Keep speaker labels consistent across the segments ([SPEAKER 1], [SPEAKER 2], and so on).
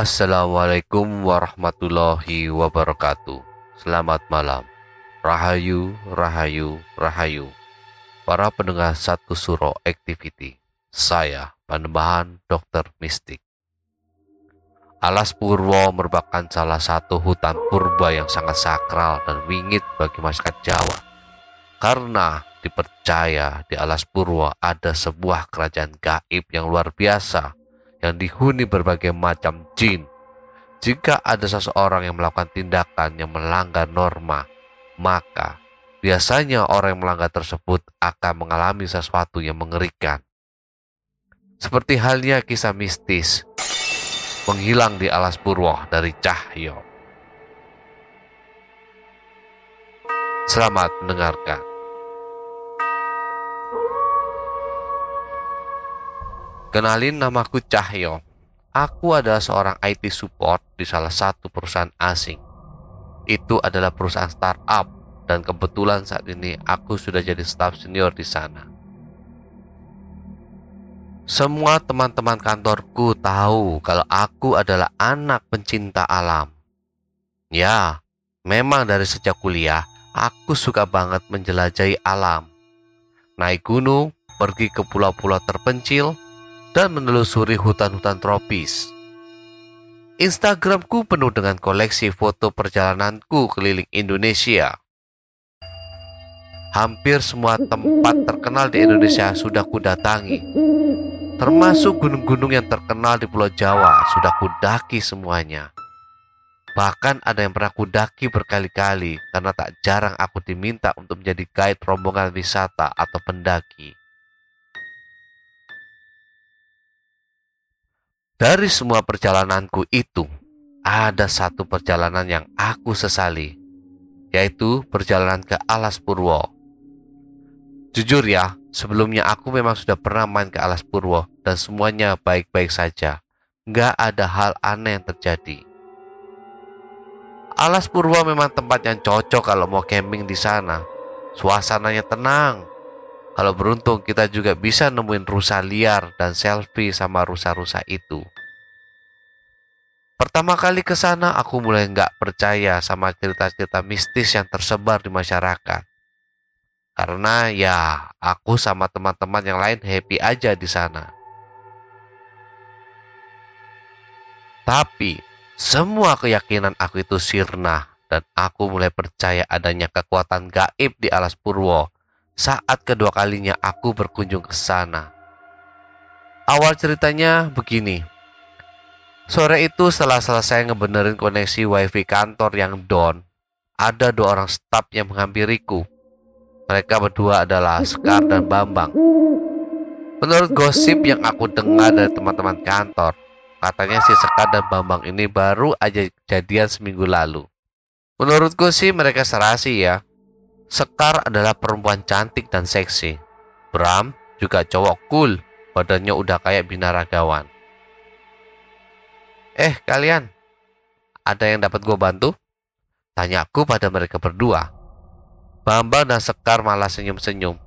[SPEAKER 1] Assalamualaikum warahmatullahi wabarakatuh. Selamat malam. Rahayu, Rahayu, Rahayu. Para pendengar satu suro activity Saya, Panembahan Dokter Mistik. Alas Purwo merupakan salah satu hutan purba yang sangat sakral dan wingit bagi masyarakat Jawa. Karena dipercaya di Alas Purwo ada sebuah kerajaan gaib yang luar biasa yang dihuni berbagai macam jin. Jika ada seseorang yang melakukan tindakan yang melanggar norma, maka biasanya orang yang melanggar tersebut akan mengalami sesuatu yang mengerikan. Seperti halnya kisah mistis menghilang di alas purwo dari Cahyo. Selamat mendengarkan. Kenalin namaku Cahyo. Aku adalah seorang IT support di salah satu perusahaan asing. Itu adalah perusahaan startup dan kebetulan saat ini aku sudah jadi staff senior di sana. Semua teman-teman kantorku tahu kalau aku adalah anak pencinta alam. Ya, memang dari sejak kuliah aku suka banget menjelajahi alam. Naik gunung, pergi ke pulau-pulau terpencil, dan menelusuri hutan-hutan tropis. Instagramku penuh dengan koleksi foto perjalananku keliling Indonesia. Hampir semua tempat terkenal di Indonesia sudah kudatangi. Termasuk gunung-gunung yang terkenal di Pulau Jawa sudah kudaki semuanya. Bahkan ada yang pernah kudaki berkali-kali karena tak jarang aku diminta untuk menjadi guide rombongan wisata atau pendaki. Dari semua perjalananku itu, ada satu perjalanan yang aku sesali, yaitu perjalanan ke Alas Purwo. Jujur ya, sebelumnya aku memang sudah pernah main ke Alas Purwo dan semuanya baik-baik saja. Nggak ada hal aneh yang terjadi. Alas Purwo memang tempat yang cocok kalau mau camping di sana. Suasananya tenang. Kalau beruntung kita juga bisa nemuin rusa liar dan selfie sama rusa-rusa itu. Pertama kali ke sana aku mulai nggak percaya sama cerita-cerita mistis yang tersebar di masyarakat. Karena ya aku sama teman-teman yang lain happy aja di sana. Tapi semua keyakinan aku itu sirna dan aku mulai percaya adanya kekuatan gaib di alas Purwo saat kedua kalinya aku berkunjung ke sana. Awal ceritanya begini. Sore itu setelah selesai ngebenerin koneksi wifi kantor yang down, ada dua orang staf yang menghampiriku. Mereka berdua adalah Sekar dan Bambang. Menurut gosip yang aku dengar dari teman-teman kantor, katanya si Sekar dan Bambang ini baru aja jadian seminggu lalu. Menurutku sih mereka serasi ya. Sekar adalah perempuan cantik dan seksi. Bram juga cowok cool, badannya udah kayak binaragawan. Eh kalian, ada yang dapat gue bantu? Tanyaku pada mereka berdua. Bambang dan Sekar malah senyum-senyum.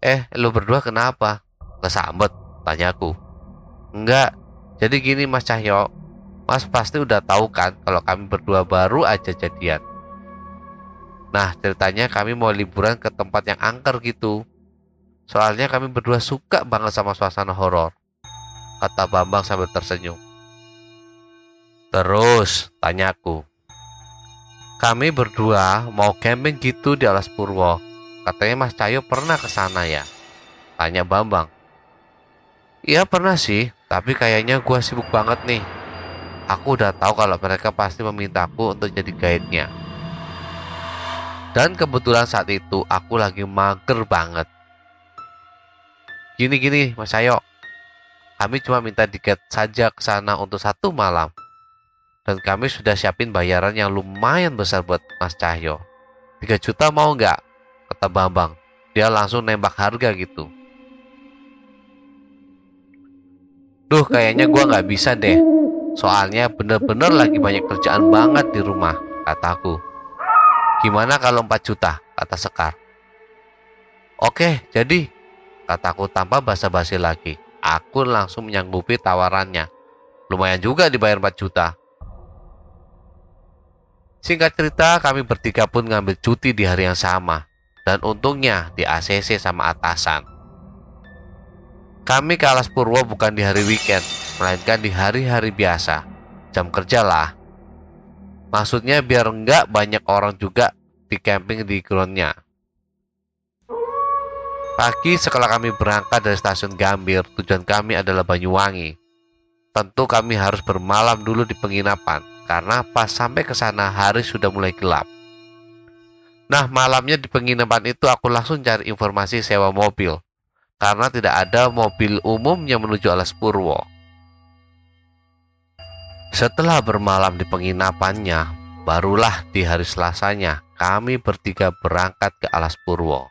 [SPEAKER 1] Eh, lu berdua kenapa? Kesambet, tanyaku. Enggak, jadi gini Mas Cahyo. Mas pasti udah tahu kan kalau kami berdua baru aja jadian. Nah, ceritanya kami mau liburan ke tempat yang angker gitu. Soalnya kami berdua suka banget sama suasana horor. Kata Bambang sambil tersenyum. Terus, tanyaku. Kami berdua mau camping gitu di Alas Purwo. Katanya Mas Cahyo pernah ke sana ya? Tanya Bambang. Iya pernah sih, tapi kayaknya gua sibuk banget nih. Aku udah tahu kalau mereka pasti memintaku untuk jadi guide-nya. Dan kebetulan saat itu aku lagi mager banget. Gini-gini Mas Ayo, kami cuma minta tiket saja ke sana untuk satu malam. Dan kami sudah siapin bayaran yang lumayan besar buat Mas Cahyo. 3 juta mau nggak? Kata Bambang. Dia langsung nembak harga gitu. Duh kayaknya gua nggak bisa deh. Soalnya bener-bener lagi banyak kerjaan banget di rumah, kataku. Gimana kalau 4 juta? Kata Sekar. Oke, jadi. Kataku tanpa basa-basi lagi. Aku langsung menyanggupi tawarannya. Lumayan juga dibayar 4 juta. Singkat cerita, kami bertiga pun ngambil cuti di hari yang sama. Dan untungnya di ACC sama atasan. Kami ke Alas Purwo bukan di hari weekend, melainkan di hari-hari biasa. Jam kerja lah. Maksudnya biar nggak banyak orang juga di camping di groundnya. Pagi setelah kami berangkat dari stasiun Gambir, tujuan kami adalah Banyuwangi. Tentu kami harus bermalam dulu di penginapan, karena pas sampai ke sana hari sudah mulai gelap. Nah malamnya di penginapan itu aku langsung cari informasi sewa mobil, karena tidak ada mobil umum yang menuju Alas Purwo. Setelah bermalam di penginapannya, barulah di hari Selasanya kami bertiga berangkat ke Alas Purwo.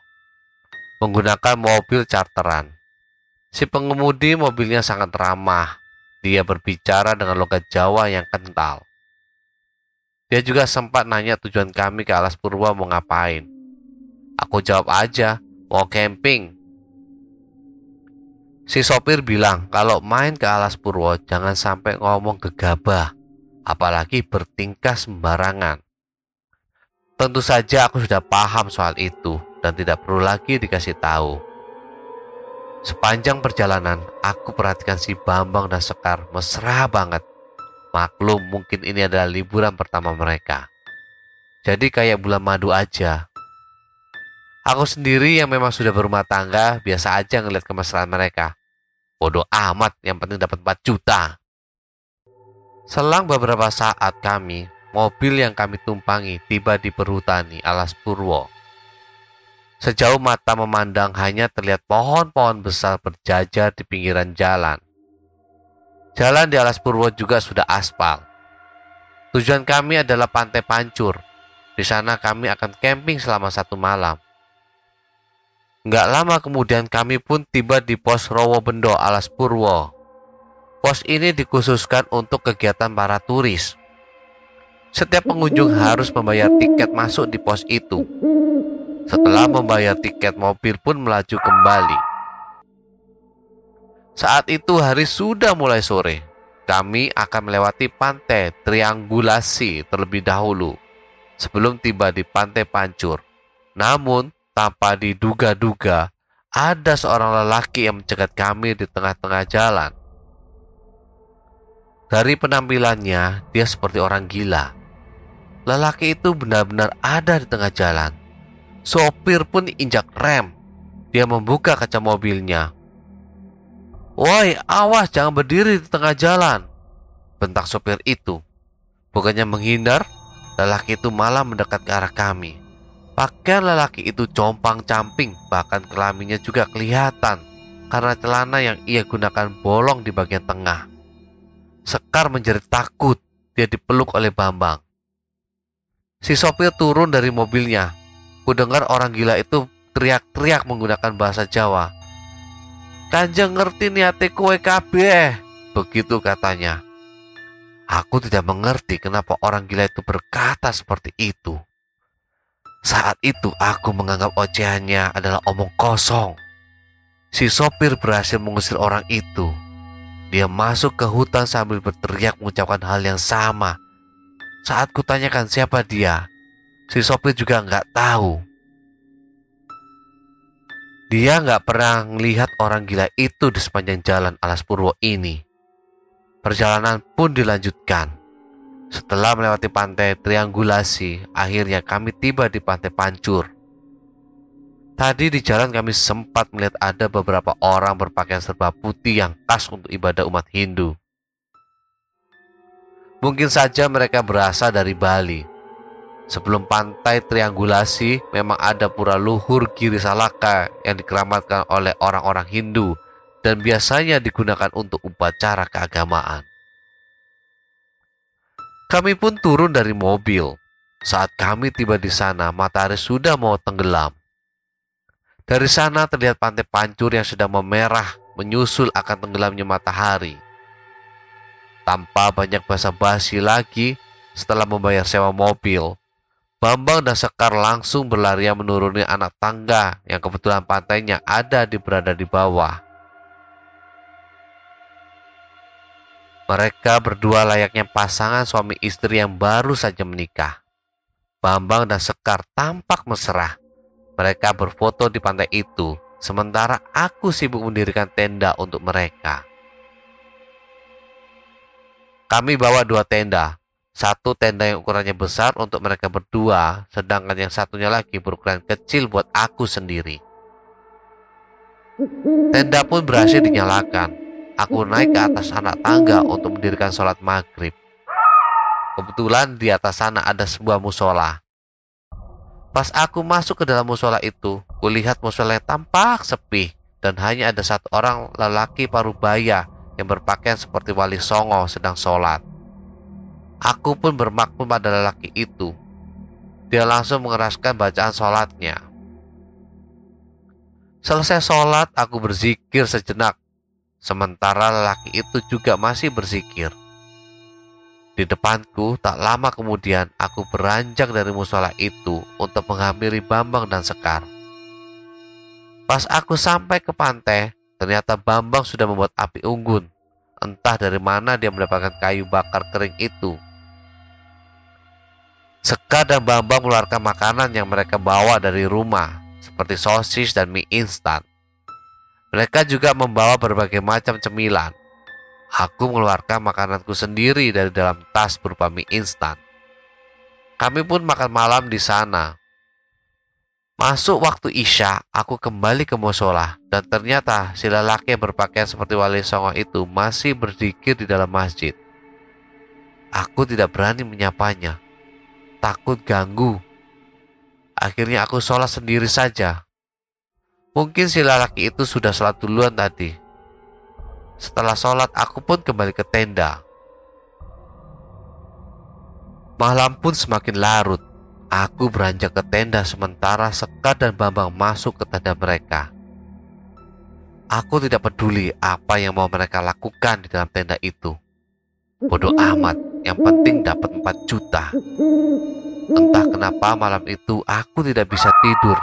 [SPEAKER 1] Menggunakan mobil charteran. Si pengemudi mobilnya sangat ramah. Dia berbicara dengan logat Jawa yang kental. Dia juga sempat nanya tujuan kami ke Alas Purwo mau ngapain. Aku jawab aja, mau camping. Si sopir bilang kalau main ke Alas Purwo jangan sampai ngomong gegabah, apalagi bertingkah sembarangan. Tentu saja aku sudah paham soal itu dan tidak perlu lagi dikasih tahu. Sepanjang perjalanan, aku perhatikan si Bambang dan Sekar mesra banget. Maklum mungkin ini adalah liburan pertama mereka. Jadi kayak bulan madu aja. Aku sendiri yang memang sudah berumah tangga, biasa aja ngeliat kemesraan mereka. Bodoh amat, yang penting dapat 4 juta. Selang beberapa saat kami, mobil yang kami tumpangi tiba di perhutani Alas Purwo. Sejauh mata memandang hanya terlihat pohon-pohon besar berjajar di pinggiran jalan. Jalan di Alas Purwo juga sudah aspal. Tujuan kami adalah Pantai Pancur. Di sana kami akan camping selama satu malam. Nggak lama kemudian kami pun tiba di pos Rowo Bendo Alas Purwo. Pos ini dikhususkan untuk kegiatan para turis. Setiap pengunjung harus membayar tiket masuk di pos itu. Setelah membayar tiket, mobil pun melaju kembali. Saat itu hari sudah mulai sore. Kami akan melewati pantai triangulasi terlebih dahulu sebelum tiba di pantai Pancur. Namun, tanpa diduga-duga, ada seorang lelaki yang mencegat kami di tengah-tengah jalan. Dari penampilannya, dia seperti orang gila. Lelaki itu benar-benar ada di tengah jalan. Sopir pun injak rem. Dia membuka kaca mobilnya. Woi, awas jangan berdiri di tengah jalan. Bentak sopir itu. Bukannya menghindar, lelaki itu malah mendekat ke arah kami. Pakaian lelaki itu compang-camping, bahkan kelaminnya juga kelihatan karena celana yang ia gunakan bolong di bagian tengah. Sekar menjerit takut, dia dipeluk oleh Bambang. Si sopir turun dari mobilnya. Kudengar orang gila itu teriak-teriak menggunakan bahasa Jawa. Kanjeng ngerti niate kue kabeh, begitu katanya. Aku tidak mengerti kenapa orang gila itu berkata seperti itu. Saat itu aku menganggap ocehannya adalah omong kosong. Si sopir berhasil mengusir orang itu. Dia masuk ke hutan sambil berteriak mengucapkan hal yang sama. Saat kutanyakan siapa dia, si sopir juga nggak tahu. Dia nggak pernah melihat orang gila itu di sepanjang jalan Alas Purwo ini. Perjalanan pun dilanjutkan. Setelah melewati pantai triangulasi, akhirnya kami tiba di pantai Pancur. Tadi di jalan kami sempat melihat ada beberapa orang berpakaian serba putih yang khas untuk ibadah umat Hindu. Mungkin saja mereka berasal dari Bali Sebelum pantai triangulasi, memang ada pura luhur Giri Salaka yang dikeramatkan oleh orang-orang Hindu dan biasanya digunakan untuk upacara keagamaan. Kami pun turun dari mobil. Saat kami tiba di sana, matahari sudah mau tenggelam. Dari sana terlihat pantai pancur yang sedang memerah menyusul akan tenggelamnya matahari. Tanpa banyak basa-basi lagi, setelah membayar sewa mobil, Bambang dan Sekar langsung berlarian menuruni anak tangga yang kebetulan pantainya ada di berada di bawah. Mereka berdua layaknya pasangan suami istri yang baru saja menikah. Bambang dan Sekar tampak mesra. Mereka berfoto di pantai itu, sementara aku sibuk mendirikan tenda untuk mereka. Kami bawa dua tenda, satu tenda yang ukurannya besar untuk mereka berdua, sedangkan yang satunya lagi berukuran kecil buat aku sendiri. Tenda pun berhasil dinyalakan. Aku naik ke atas anak tangga untuk mendirikan sholat maghrib. Kebetulan di atas sana ada sebuah musola. Pas aku masuk ke dalam musola itu, kulihat musola yang tampak sepi dan hanya ada satu orang lelaki parubaya yang berpakaian seperti wali songo sedang sholat. Aku pun bermakmum pada lelaki itu. Dia langsung mengeraskan bacaan sholatnya. Selesai sholat, aku berzikir sejenak. Sementara lelaki itu juga masih berzikir. Di depanku, tak lama kemudian aku beranjak dari musola itu untuk menghampiri Bambang dan Sekar. Pas aku sampai ke pantai, ternyata Bambang sudah membuat api unggun. Entah dari mana dia mendapatkan kayu bakar kering itu. Sekar dan Bambang mengeluarkan makanan yang mereka bawa dari rumah, seperti sosis dan mie instan. Mereka juga membawa berbagai macam cemilan. Aku mengeluarkan makananku sendiri dari dalam tas berupa mie instan. Kami pun makan malam di sana. Masuk waktu Isya, aku kembali ke musola dan ternyata si lelaki yang berpakaian seperti wali songo itu masih berzikir di dalam masjid. Aku tidak berani menyapanya takut ganggu. Akhirnya aku sholat sendiri saja. Mungkin si lelaki itu sudah sholat duluan tadi. Setelah sholat aku pun kembali ke tenda. Malam pun semakin larut. Aku beranjak ke tenda sementara Sekar dan Bambang masuk ke tenda mereka. Aku tidak peduli apa yang mau mereka lakukan di dalam tenda itu. Bodoh amat, yang penting dapat 4 juta. Entah kenapa malam itu aku tidak bisa tidur,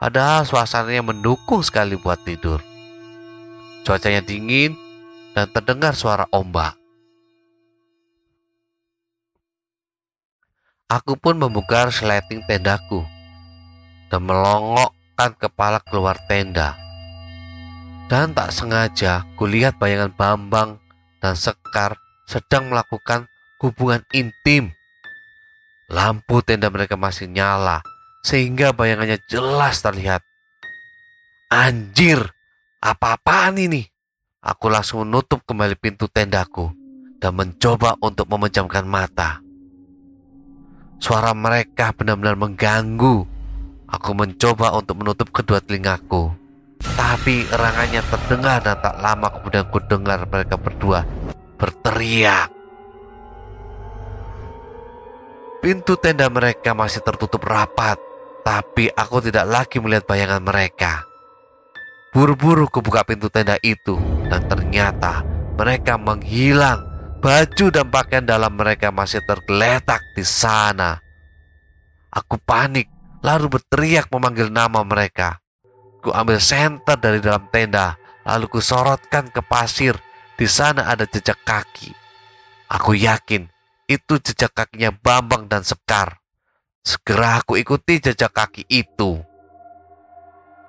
[SPEAKER 1] padahal suasananya mendukung sekali buat tidur. Cuacanya dingin dan terdengar suara ombak. Aku pun membuka sleting tendaku dan melongokkan kepala keluar tenda. Dan tak sengaja kulihat bayangan Bambang dan Sekar sedang melakukan hubungan intim. Lampu tenda mereka masih nyala, sehingga bayangannya jelas terlihat. Anjir, apa-apaan ini? Aku langsung menutup kembali pintu tendaku dan mencoba untuk memejamkan mata. Suara mereka benar-benar mengganggu. Aku mencoba untuk menutup kedua telingaku. Tapi erangannya terdengar dan tak lama kemudian ku dengar mereka berdua berteriak. Pintu tenda mereka masih tertutup rapat, tapi aku tidak lagi melihat bayangan mereka. Buru-buru kubuka pintu tenda itu dan ternyata mereka menghilang Baju dan pakaian dalam mereka masih tergeletak di sana. Aku panik, lalu berteriak memanggil nama mereka. Ku ambil senter dari dalam tenda, lalu ku sorotkan ke pasir. Di sana ada jejak kaki. Aku yakin itu jejak kakinya Bambang dan Sekar. Segera aku ikuti jejak kaki itu.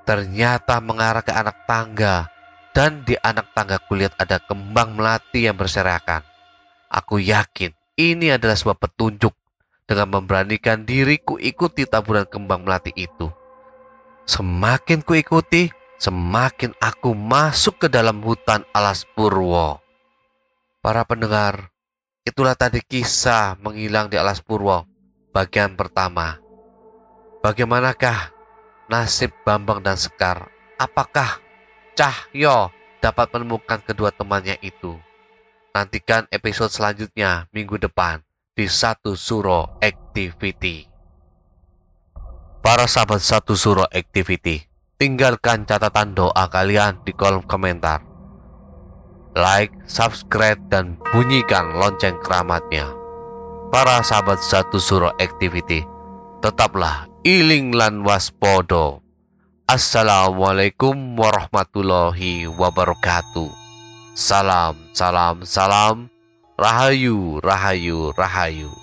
[SPEAKER 1] Ternyata mengarah ke anak tangga, dan di anak tangga kulihat ada kembang melati yang berserakan. Aku yakin ini adalah sebuah petunjuk dengan memberanikan diriku ikuti taburan kembang melati itu. Semakin ku ikuti, semakin aku masuk ke dalam hutan alas purwo. Para pendengar, itulah tadi kisah menghilang di alas purwo bagian pertama. Bagaimanakah nasib Bambang dan Sekar? Apakah Cahyo dapat menemukan kedua temannya itu? Nantikan episode selanjutnya minggu depan di Satu Suro Activity. Para sahabat Satu Suro Activity, tinggalkan catatan doa kalian di kolom komentar. Like, subscribe, dan bunyikan lonceng keramatnya. Para sahabat Satu Suro Activity, tetaplah iling lan waspodo. Assalamualaikum warahmatullahi wabarakatuh. Salam, salam, salam. Rahayu, rahayu, rahayu.